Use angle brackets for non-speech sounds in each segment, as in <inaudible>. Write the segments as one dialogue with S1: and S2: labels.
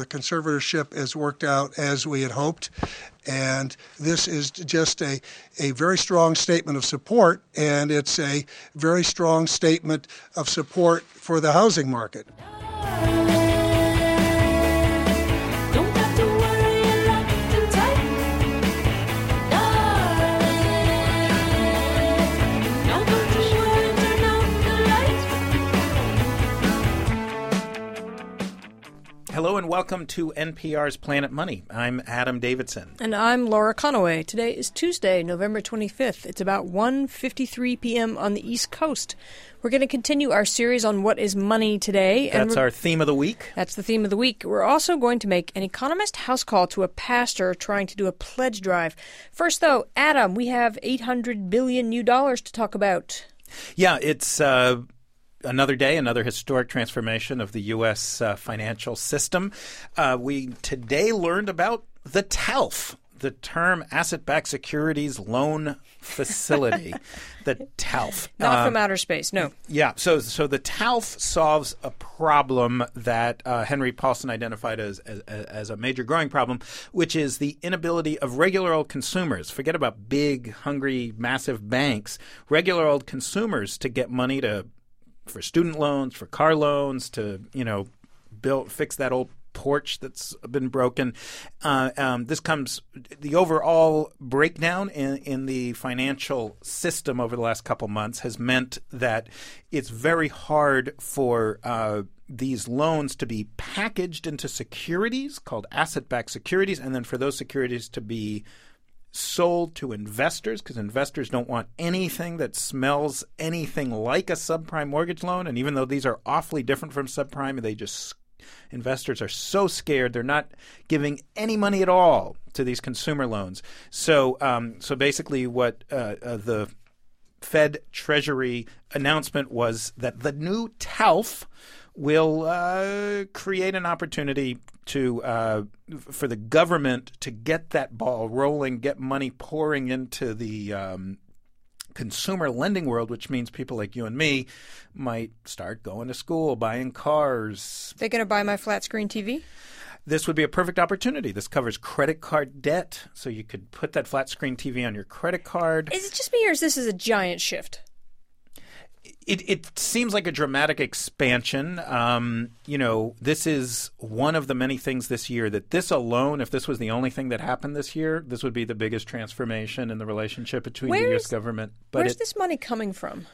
S1: the conservatorship has worked out as we had hoped. And this is just a, a very strong statement of support, and it's a very strong statement of support for the housing market.
S2: Hello and welcome to NPR's Planet Money. I'm Adam Davidson.
S3: And I'm Laura Conaway. Today is Tuesday, November 25th. It's about 1.53 p.m. on the East Coast. We're going to continue our series on what is money today.
S2: That's our theme of the week.
S3: That's the theme of the week. We're also going to make an economist house call to a pastor trying to do a pledge drive. First, though, Adam, we have 800 billion new dollars to talk about.
S2: Yeah, it's... Uh another day, another historic transformation of the U.S. Uh, financial system. Uh, we today learned about the TALF, the term asset backed securities loan facility. <laughs> the TALF.
S3: Not uh, from outer space, no.
S2: Yeah, so so the TALF solves a problem that uh, Henry Paulson identified as, as, as a major growing problem, which is the inability of regular old consumers, forget about big, hungry, massive banks, regular old consumers to get money to for student loans, for car loans, to you know build fix that old porch that's been broken. Uh, um, this comes the overall breakdown in, in the financial system over the last couple months has meant that it's very hard for uh, these loans to be packaged into securities called asset-backed securities, and then for those securities to be sold to investors because investors don't want anything that smells anything like a subprime mortgage loan. And even though these are awfully different from subprime, they just investors are so scared they're not giving any money at all to these consumer loans. So, um, so basically, what uh, uh, the Fed Treasury announcement was that the new TALF will uh, create an opportunity to uh, for the government to get that ball rolling, get money pouring into the um, consumer lending world, which means people like you and me might start going to school, buying cars.
S3: They're going to buy my flat screen TV.
S2: This would be a perfect opportunity. This covers credit card debt, so you could put that flat screen TV on your credit card.
S3: Is it just me, or is this is a giant shift?
S2: It, it seems like a dramatic expansion. Um, you know, this is one of the many things this year that this alone, if this was the only thing that happened this year, this would be the biggest transformation in the relationship between
S3: where's,
S2: the U.S. government.
S3: But where's it, this money coming from?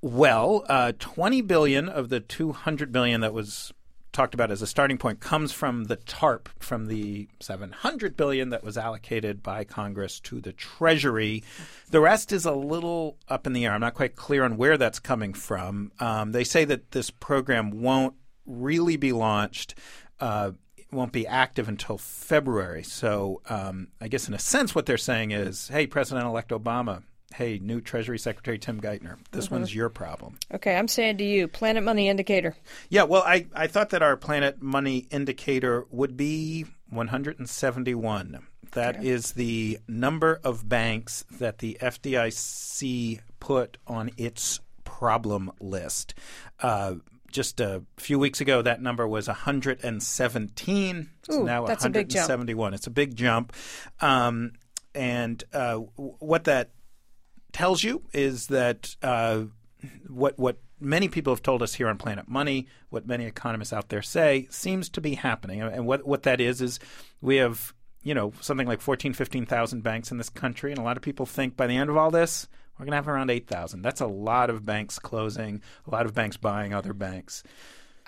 S2: Well, uh, 20 billion of the 200 billion that was talked about as a starting point comes from the TARP, from the 700 billion that was allocated by Congress to the Treasury. The rest is a little up in the air. I'm not quite clear on where that's coming from. Um, they say that this program won't really be launched. Uh, won't be active until February. So um, I guess in a sense, what they're saying is, hey, President-elect Obama, hey, new Treasury Secretary Tim Geithner, this mm-hmm. one's your problem.
S3: Okay, I'm saying to you, Planet Money Indicator.
S2: Yeah, well, I, I thought that our Planet Money Indicator would be 171. That okay. is the number of banks that the FDIC put on its problem list. Uh, just a few weeks ago, that number was 117. It's
S3: Ooh,
S2: now
S3: that's
S2: 171. A it's a big jump. Um, and uh, what that tells you is that uh, what what many people have told us here on Planet Money, what many economists out there say, seems to be happening. And what what that is is we have you know something like 14, 15,000 banks in this country, and a lot of people think by the end of all this, we're going to have around 8,000. That's a lot of banks closing, a lot of banks buying other banks.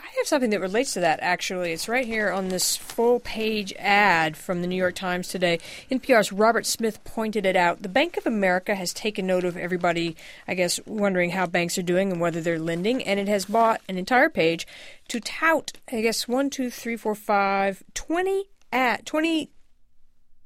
S3: I have something that relates to that, actually. It's right here on this full page ad from the New York Times today. NPR's Robert Smith pointed it out. The Bank of America has taken note of everybody, I guess, wondering how banks are doing and whether they're lending, and it has bought an entire page to tout, I guess, one, two, three, four, five, twenty at 20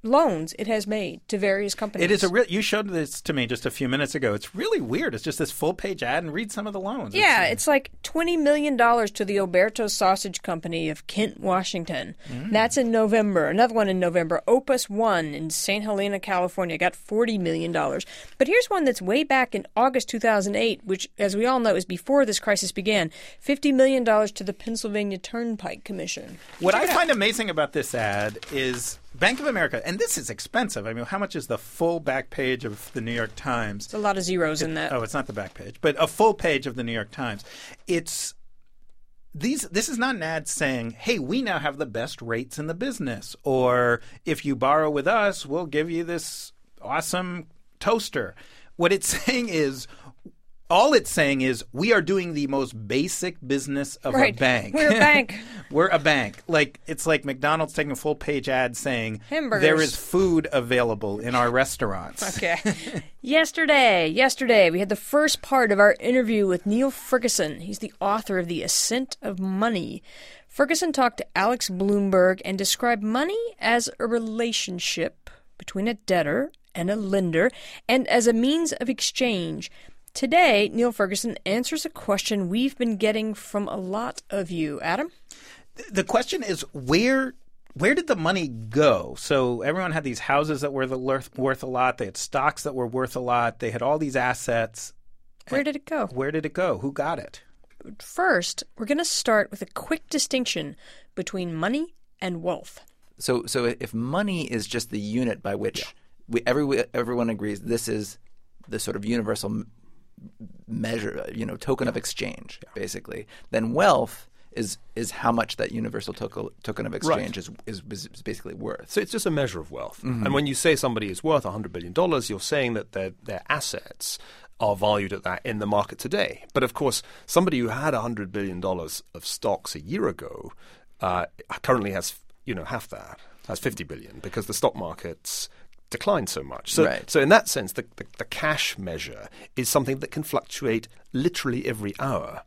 S3: loans it has made to various companies.
S2: It is a real. You showed this to me just a few minutes ago. It's really weird. It's just this full page ad, and read some of the loans.
S3: Yeah, it's, like twenty million dollars to the Oberto Sausage Company of Kent, Washington. Mm. That's in November. Another one in November. Opus One in St. Helena, California, got forty million dollars. But here's one that's way back in August two thousand eight, which, as we all know, is before this crisis began. Fifty million dollars to the Pennsylvania Turnpike Commission.
S2: What I find amazing about this ad is Bank of America, and this is expensive. I mean, how much is the full back page of the New York Times?
S3: It's a lot of zeros
S2: it,
S3: in that.
S2: Oh, it's not the back page, but a full page of the New York Times. It's these. This is not an ad saying, "Hey, we now have the best rates in the business," or "If you borrow with us, we'll give you this awesome toaster." What it's <laughs> saying is, all it's saying is we are doing the most basic business of
S3: right.
S2: a bank.
S3: We're a bank. <laughs>
S2: We're a bank. Like it's like McDonald's taking a full page ad saying
S3: Hamburgers.
S2: there is food available in our restaurants.
S3: okay. <laughs> yesterday, yesterday we had the first part of our interview with Niall Ferguson. He's the author of The Ascent of Money. Ferguson talked to Alex Blumberg and described money as a relationship between a debtor and a lender and as a means of exchange. Today, Niall Ferguson answers a question we've been getting from a lot of you. Adam?
S2: The question is where where did the money go? So everyone had these houses that were worth a lot. They had stocks that were worth a lot. They had all these assets.
S3: Where did it go?
S2: Where did it go? Who got it?
S3: First, we're going to start with a quick distinction between money and wealth.
S4: So, so if money is just the unit by which yeah. we, every, everyone agrees this is the sort of universal measure, you know, token of exchange, yeah. basically. Then wealth is is how much that universal token token of exchange right. is, is, is basically worth.
S5: So it's just a measure of wealth. Mm-hmm. And when you say somebody is worth hundred billion dollars, you're saying that their their assets are valued at that in the market today. But of course, somebody who had hundred billion dollars of stocks a year ago uh, currently has you know half that has 50 billion because the stock market's declined so much. So,
S4: right.
S5: so in that sense, the, the, the cash measure is something that can fluctuate literally every hour.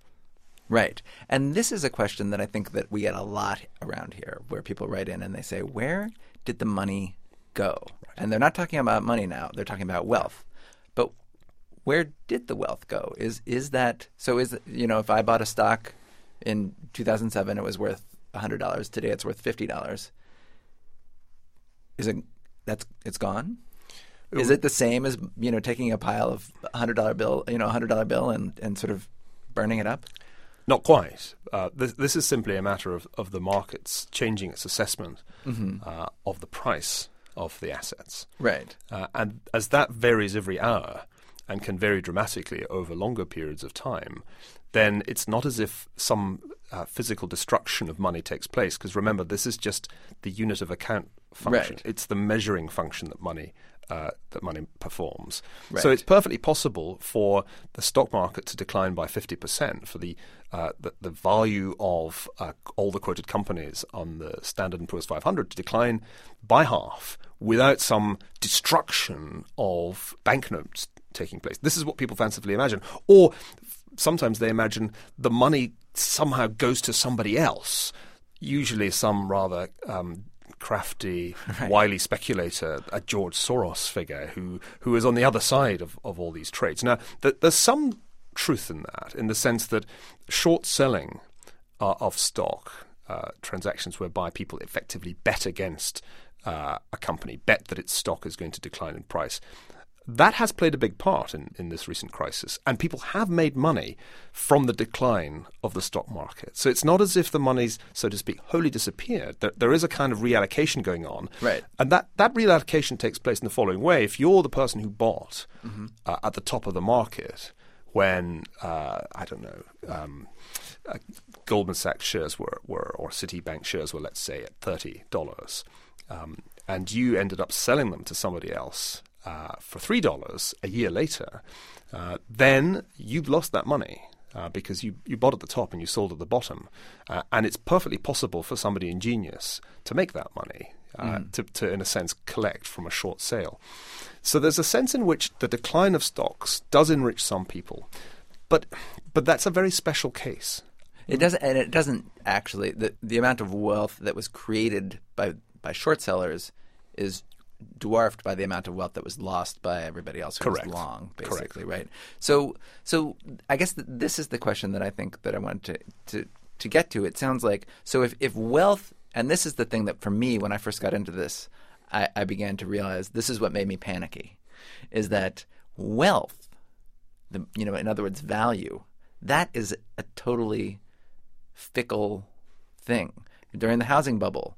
S4: Right. And this is a question that I think that we get a lot around here where people write in and they say, "Where did the money go?" Right. And they're not talking about money now, they're talking about wealth. But where did the wealth go? Is is that so is you know, if I bought a stock in 2007 it was worth $100, today it's worth $50. Is it that's it's gone? Is it the same as you know taking a pile of hundred dollar bill, you know, hundred dollar bill, and, and sort of burning it up?
S5: Not quite. Uh, this, this, is simply a matter of, of the markets changing its assessment mm-hmm. uh, of the price of the assets.
S4: Right.
S5: Uh, and as that varies every hour and can vary dramatically over longer periods of time, then it's not as if some uh, physical destruction of money takes place. Because remember, this is just the unit of account function.
S4: Right.
S5: It's the measuring function that money uh, that money performs.
S4: Right.
S5: So it's perfectly possible for the stock market to decline by 50%, for the, uh, the, the, value of uh, all the quoted companies on the Standard & Poor's 500 to decline by half without some destruction of banknotes taking place. This is what people fancifully imagine. Or sometimes they imagine the money somehow goes to somebody else, usually some rather um, crafty, <laughs> right. wily speculator, a George Soros figure who who is on the other side of, of all these trades. Now, th- there's some truth in that, in the sense that short selling uh, of stock uh, transactions whereby people effectively bet against uh, a company, bet that its stock is going to decline in price that has played a big part in, in this recent crisis. And people have made money from the decline of the stock market. So it's not as if the money's, so to speak, wholly disappeared. There, there is a kind of reallocation going on.
S4: Right.
S5: And that, that reallocation takes place in the following way. If you're the person who bought mm-hmm. uh, at the top of the market when, uh, I don't know, um, uh, Goldman Sachs shares were, were, or Citibank shares were, let's say, at $30, um, and you ended up selling them to somebody else uh, for $3 a year later, uh, then you've lost that money. Uh, because you, you bought at the top and you sold at the bottom. Uh, and it's perfectly possible for somebody ingenious to make that money, mm. to, to, in a sense, collect from a short sale. So there's a sense in which the decline of stocks does enrich some people, but, but that's a very special case.
S4: It doesn't, and it doesn't actually. The, the amount of wealth that was created by, by short sellers is dwarfed by the amount of wealth that was lost by everybody else who
S5: Correct.
S4: was long,
S5: Correct.
S4: basically, right? So, so I guess th- this is the question that I think that I wanted to, to to get to. It sounds like so if if wealth, and this is the thing that for me when I first got into this, I, I began to realize this is what made me panicky, is that wealth, the you know, in other words, value, that is a totally fickle thing. During the housing bubble,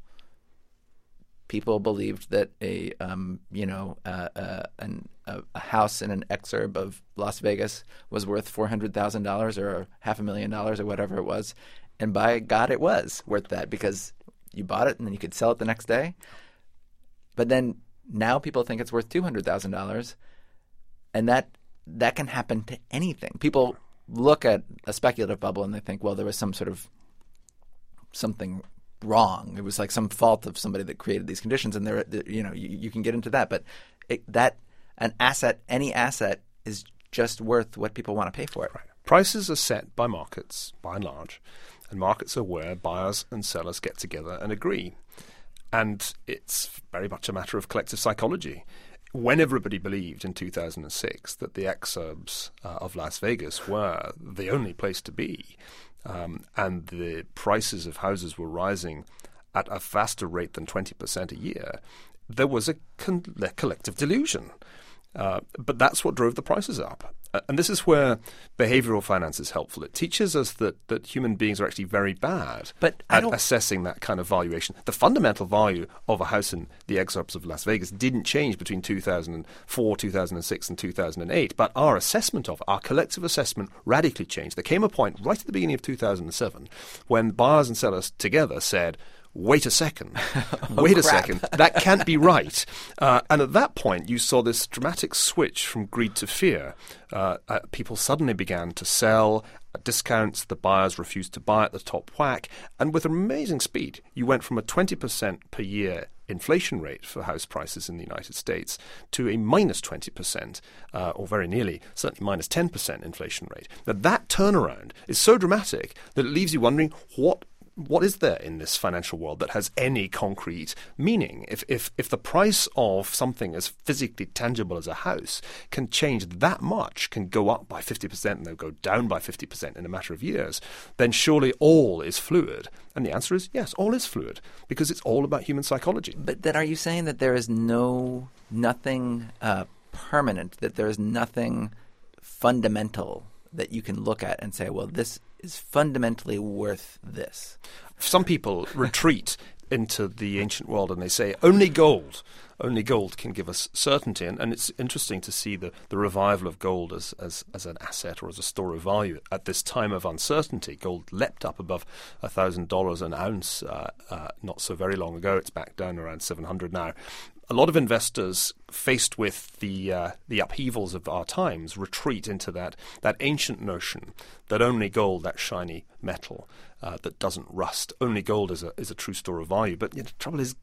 S4: people believed that a um, you know uh, uh, an, a, a house in an exurb of Las Vegas was worth four hundred thousand dollars or half a million dollars or whatever it was, and by God, it was worth that because you bought it and then you could sell it the next day. But then now people think it's worth two hundred thousand dollars, and that that can happen to anything. People look at a speculative bubble and they think, well, there was some sort of something wrong. It was like some fault of somebody that created these conditions, and there, you know, you, you can get into that. But it, that an asset, any asset, is just worth what people want to pay for it. Right.
S5: Prices are set by markets, by and large, and markets are where buyers and sellers get together and agree. And it's very much a matter of collective psychology. When everybody believed in 2006 that the exurbs uh, of Las Vegas were the only place to be, um, and the prices of houses were rising at a faster rate than 20% a year, there was a, con- a collective delusion. Uh, but that's what drove the prices up. Uh, and this is where behavioral finance is helpful. It teaches us that, that human beings are actually very bad
S4: But
S5: at assessing that kind of valuation. The fundamental value of a house in the exurbs of Las Vegas didn't change between 2004, 2006, and 2008, but our assessment of it, our collective assessment radically changed. There came a point right at the beginning of 2007 when buyers and sellers together said, Wait a second. <laughs> Wait a second. That can't be right. Uh, and at that point, you saw this dramatic switch from greed to fear. Uh, uh, people suddenly began to sell at discounts. The buyers refused to buy at the top whack. And with amazing speed, you went from a 20% per year inflation rate for house prices in the United States to a minus 20%, uh, or very nearly, certainly minus 10% inflation rate. Now, that turnaround is so dramatic that it leaves you wondering what what is there in this financial world that has any concrete meaning? If, if, if the price of something as physically tangible as a house can change that much, can go up by 50% and then go down by 50% in a matter of years, then surely all is fluid. And the answer is yes, all is fluid because it's all about human psychology.
S4: But then, are you saying that there is no nothing uh, permanent? That there is nothing fundamental that you can look at and say, well, this is fundamentally worth this.
S5: Some people retreat into the ancient world and they say only gold only gold can give us certainty. And, and it's interesting to see the, the revival of gold as, as, as an asset or as a store of value. At this time of uncertainty gold leapt up above $1000 an ounce uh, uh, not so very long ago. It's back down around 700 now. A lot of investors faced with the uh, the upheavals of our times retreat into that that ancient notion that only gold, that shiny metal uh, that doesn't rust, only gold is a is a true store of value. But you know, the trouble is,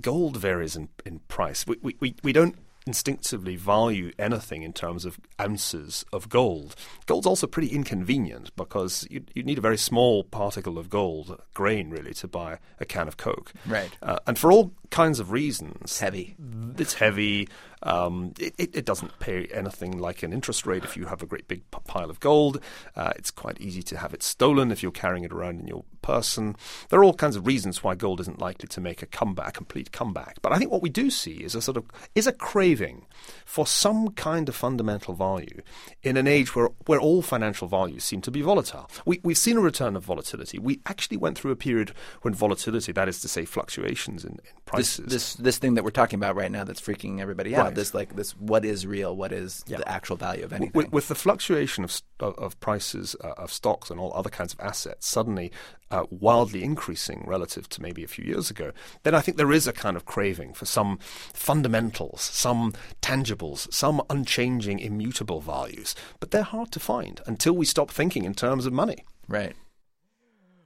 S5: gold varies in, in price. We, we, we, don't instinctively value anything in terms of ounces of gold. Gold's also pretty inconvenient because you, you need a very small particle of gold, grain really, to buy a can of Coke.
S4: Right.
S5: Uh, and for all kinds of reasons,
S4: It's heavy.
S5: it's heavy. Um, it, it, it doesn't pay anything like an interest rate if you have a great big p- pile of gold. Uh, it's quite easy to have it stolen if you're carrying it around in your person. There are all kinds of reasons why gold isn't likely to make a comeback, a complete comeback. But I think what we do see is a sort of is a craving for some kind of fundamental value in an age where where all financial values seem to be volatile. We, we've seen a return of volatility. We actually went through a period when volatility, that is to say, fluctuations in, in
S4: This,
S5: prices,
S4: this this thing that we're talking about right now that's freaking everybody out.
S5: Right.
S4: This like this what is real, what is
S5: Yeah.
S4: the actual value of anything.
S5: With, with the fluctuation of, of, prices uh, of stocks and all other kinds of assets suddenly uh, wildly increasing relative to maybe a few years ago, then I think there is a kind of craving for some fundamentals, some tangibles, some unchanging, immutable values. But they're hard to find until we stop thinking in terms of money.
S4: Right.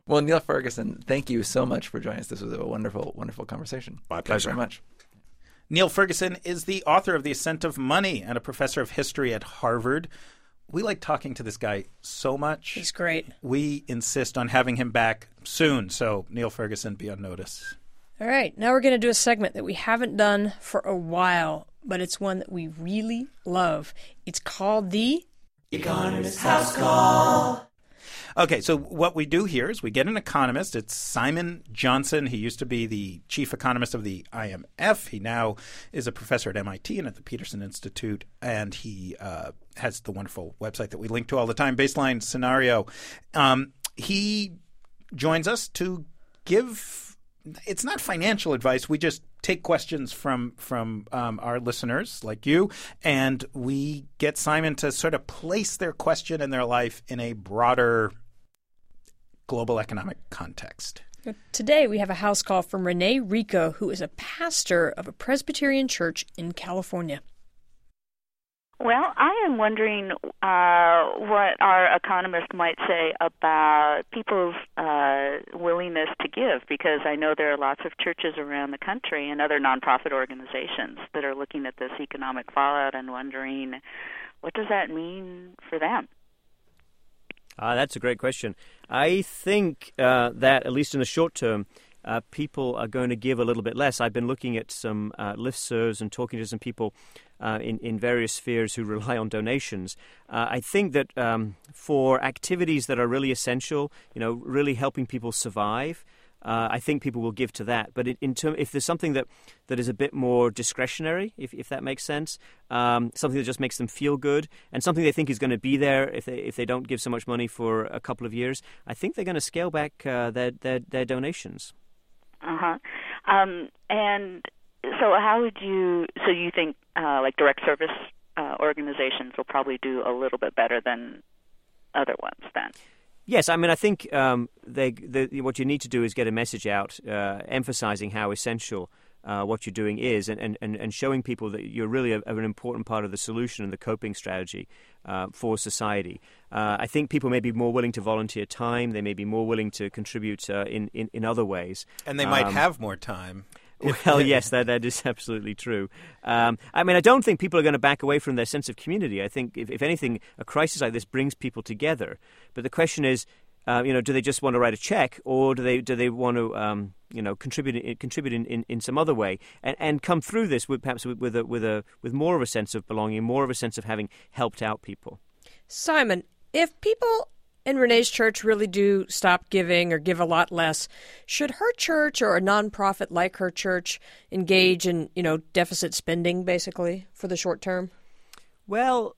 S4: Well, Niall Ferguson, thank you so much for joining us. This was a wonderful, wonderful conversation.
S5: My
S4: Thanks
S5: pleasure.
S4: very much.
S2: Niall Ferguson is the author of The Ascent of Money and a professor of history at Harvard. We like talking to this guy so much.
S3: He's great.
S2: We insist on having him back soon. So, Niall Ferguson, be on notice.
S3: All right, now we're going to do a segment that we haven't done for a while, but it's one that we really love. It's called the
S2: Okay, so what we do here is we get an economist. It's Simon Johnson. He used to be the chief economist of the IMF. He now is a professor at MIT and at the Peterson Institute, and he uh, has the wonderful website that we link to all the time, Baseline Scenario. Um, he joins us to give. It's not financial advice. We just take questions from from um, our listeners like you, and we get Simon to sort of place their question in their life in a broader global economic context.
S3: Today we have a house call from Renee Rico, who is a pastor of a Presbyterian church in California.
S6: Well, I am wondering uh, what our economist might say about people's uh, willingness to give, because I know there are lots of churches around the country and other nonprofit organizations that are looking at this economic fallout and wondering what does that mean for them.
S7: Uh, that's a great question. I think uh, that, at least in the short term, uh, people are going to give a little bit less. I've been looking at some uh, listservs and talking to some people uh, in, in various spheres who rely on donations. Uh, I think that um, for activities that are really essential, you know, really helping people survive, uh, I think people will give to that. But in, in term, if there's something that, that is a bit more discretionary, if, if that makes sense, um, something that just makes them feel good, and something they think is going to be there if they if they don't give so much money for a couple of years, I think they're going to scale back uh, their, their their donations.
S6: Uh huh. Um, and so, how would you? So, you think uh, like direct service uh, organizations will probably do a little bit better than other ones then?
S7: Yes, I mean, I think um, they, the, what you need to do is get a message out uh, emphasizing how essential uh, what you're doing is and, and, and showing people that you're really a, an important part of the solution and the coping strategy uh, for society. Uh, I think people may be more willing to volunteer time, they may be more willing to contribute uh, in, in, in other ways.
S2: And they might um, have more time.
S7: Well, <laughs> yes, that that is absolutely true. Um, I mean, I don't think people are going to back away from their sense of community. I think, if, if anything, a crisis like this brings people together. But the question is, uh, you know, do they just want to write a check, or do they do they want to, um, you know, contribute contribute in, in, in, some other way, and, and come through this with perhaps with, with a with a with more of a sense of belonging, more of a sense of having helped out people.
S3: Simon, if people in Renee's church really do stop giving or give a lot less, should her church or a nonprofit like her church engage in, you know, deficit spending basically for the short term?
S7: Well,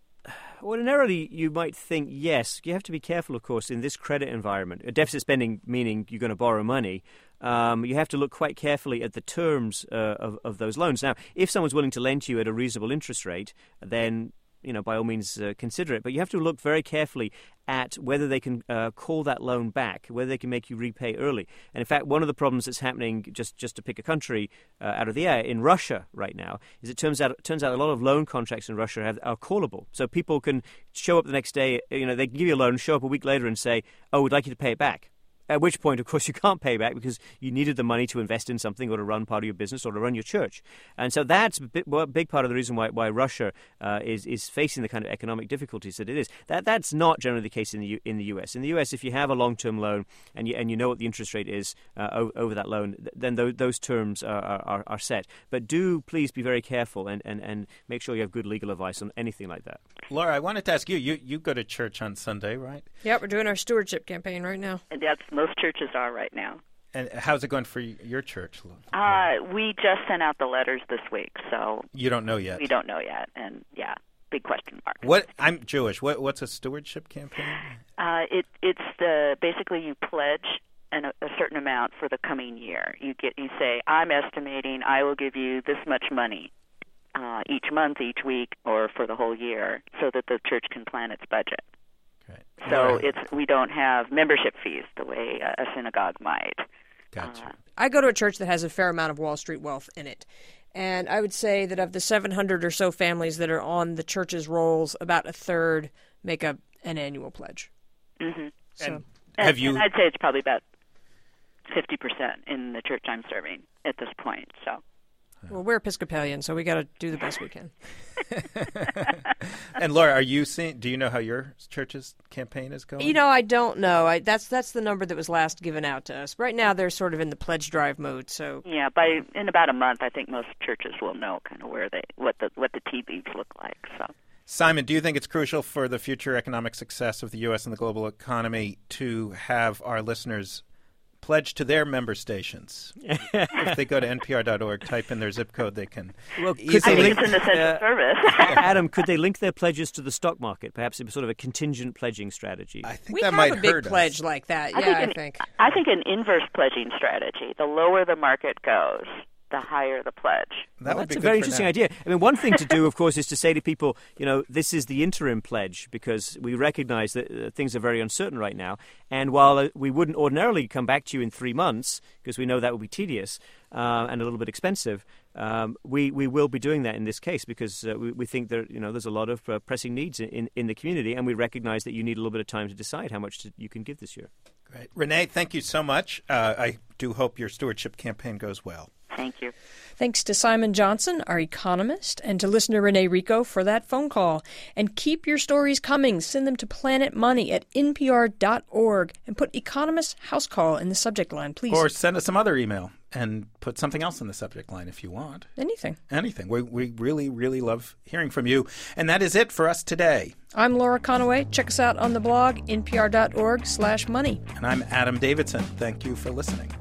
S7: ordinarily you might think yes. You have to be careful, of course, in this credit environment. A deficit spending meaning you're going to borrow money. Um, you have to look quite carefully at the terms uh, of, of those loans. Now, if someone's willing to lend to you at a reasonable interest rate, then you know, by all means, uh, consider it. But you have to look very carefully at whether they can uh, call that loan back, whether they can make you repay early. And in fact, one of the problems that's happening, just just to pick a country uh, out of the air, in Russia right now, is it turns out it turns out a lot of loan contracts in Russia have, are callable. So people can show up the next day, you know, they can give you a loan, show up a week later, and say, "Oh, we'd like you to pay it back." At which point, of course, <laughs> you can't pay back because you needed the money to invest in something or to run part of your business or to run your church. And so that's a big, well, big part of the reason why, why Russia uh, is, is facing the kind of economic difficulties that it is. That, that's not generally the case in the, U, in the U.S. In the U.S., if you have a long term loan and you, and you know what the interest rate is uh, over, over, that loan, then those, those terms are, are, are, set. But do please be very careful and, and, and make sure you have good legal advice on anything like that.
S2: Laura, I wanted to ask you, you, you go to church on Sunday, right?
S3: Yeah, we're doing our stewardship campaign right now.
S6: And that's most churches are right now.
S2: And how's it going for your church?
S6: Uh, we just sent out the letters this week, so
S2: you don't know yet.
S6: We don't know yet, and yeah, big question mark.
S2: What I'm Jewish. What what's a stewardship campaign?
S6: Uh, it it's the basically you pledge an, a certain amount for the coming year. You get you say I'm estimating I will give you this much money uh, each month, each week, or for the whole year, so that the church can plan its budget. So right. it's we don't have membership fees the way a, synagogue might.
S2: Gotcha. Uh,
S3: I go to a church that has a fair amount of Wall Street wealth in it. And I would say that of the 700 or so families that are on the church's rolls, about a third make up an annual pledge.
S6: Mm-hmm.
S2: So, and have you?
S6: And I'd say it's probably about 50% in the church I'm serving at this point. So
S3: Well, we're Episcopalian, so we got to do the best we can. <laughs>
S2: and Laura, are you seeing? Do you know how your church's campaign is going?
S3: You know, I don't know. I, that's that's the number that was last given out to us. Right now, they're sort of in the pledge drive mode. So
S6: Yeah, by in about a month, I think most churches will know kind of where they what the what the tea leaves look like. So
S2: Simon, do you think it's crucial for the future economic success of the U.S. and the global economy to have our listeners pledge to their member stations? if they go to npr.org, type in their zip code, they can.
S7: Well, could
S2: easily-
S6: I
S7: they
S6: think
S7: link,
S6: it's an essential
S7: uh,
S6: service. <laughs>
S7: Adam, could they link their pledges to the stock market? Perhaps it was sort of a contingent pledging strategy.
S2: I think
S3: we
S2: that
S3: have
S2: might
S3: a big
S2: hurt us.
S3: pledge like that.
S6: I
S3: yeah,
S6: think
S3: I think.
S6: I think an inverse pledging strategy. The lower the market goes, the higher the pledge.
S2: That would
S7: That's
S2: be
S7: a very interesting
S2: now.
S7: idea. I mean, one thing to do, of course, is to say to people, you know, this is the interim pledge because we recognize that uh, things are very uncertain right now. And while uh, we wouldn't ordinarily come back to you in three months because we know that would be tedious uh, and a little bit expensive, um, we we will be doing that in this case because uh, we, we think that you know there's a lot of uh, pressing needs in, in the community, and we recognize that you need a little bit of time to decide how much to, you can give this year.
S2: Great. Renee, thank you so much. Uh, I do hope your stewardship campaign goes well.
S6: Thank you.
S3: Thanks to Simon Johnson, our economist, and to listener Renee Rico for that phone call. And keep your stories coming. Send them to Planet Money at npr.org and put Economist House Call in the subject line, please.
S2: Or send us some other email and put something else in the subject line if you want.
S3: anything.
S2: Anything. We, we really, really love hearing from you. And that is it for us today.
S3: I'm Laura Conaway. Check us out on the blog, npr.org slash money.
S2: And I'm Adam Davidson. Thank you for listening.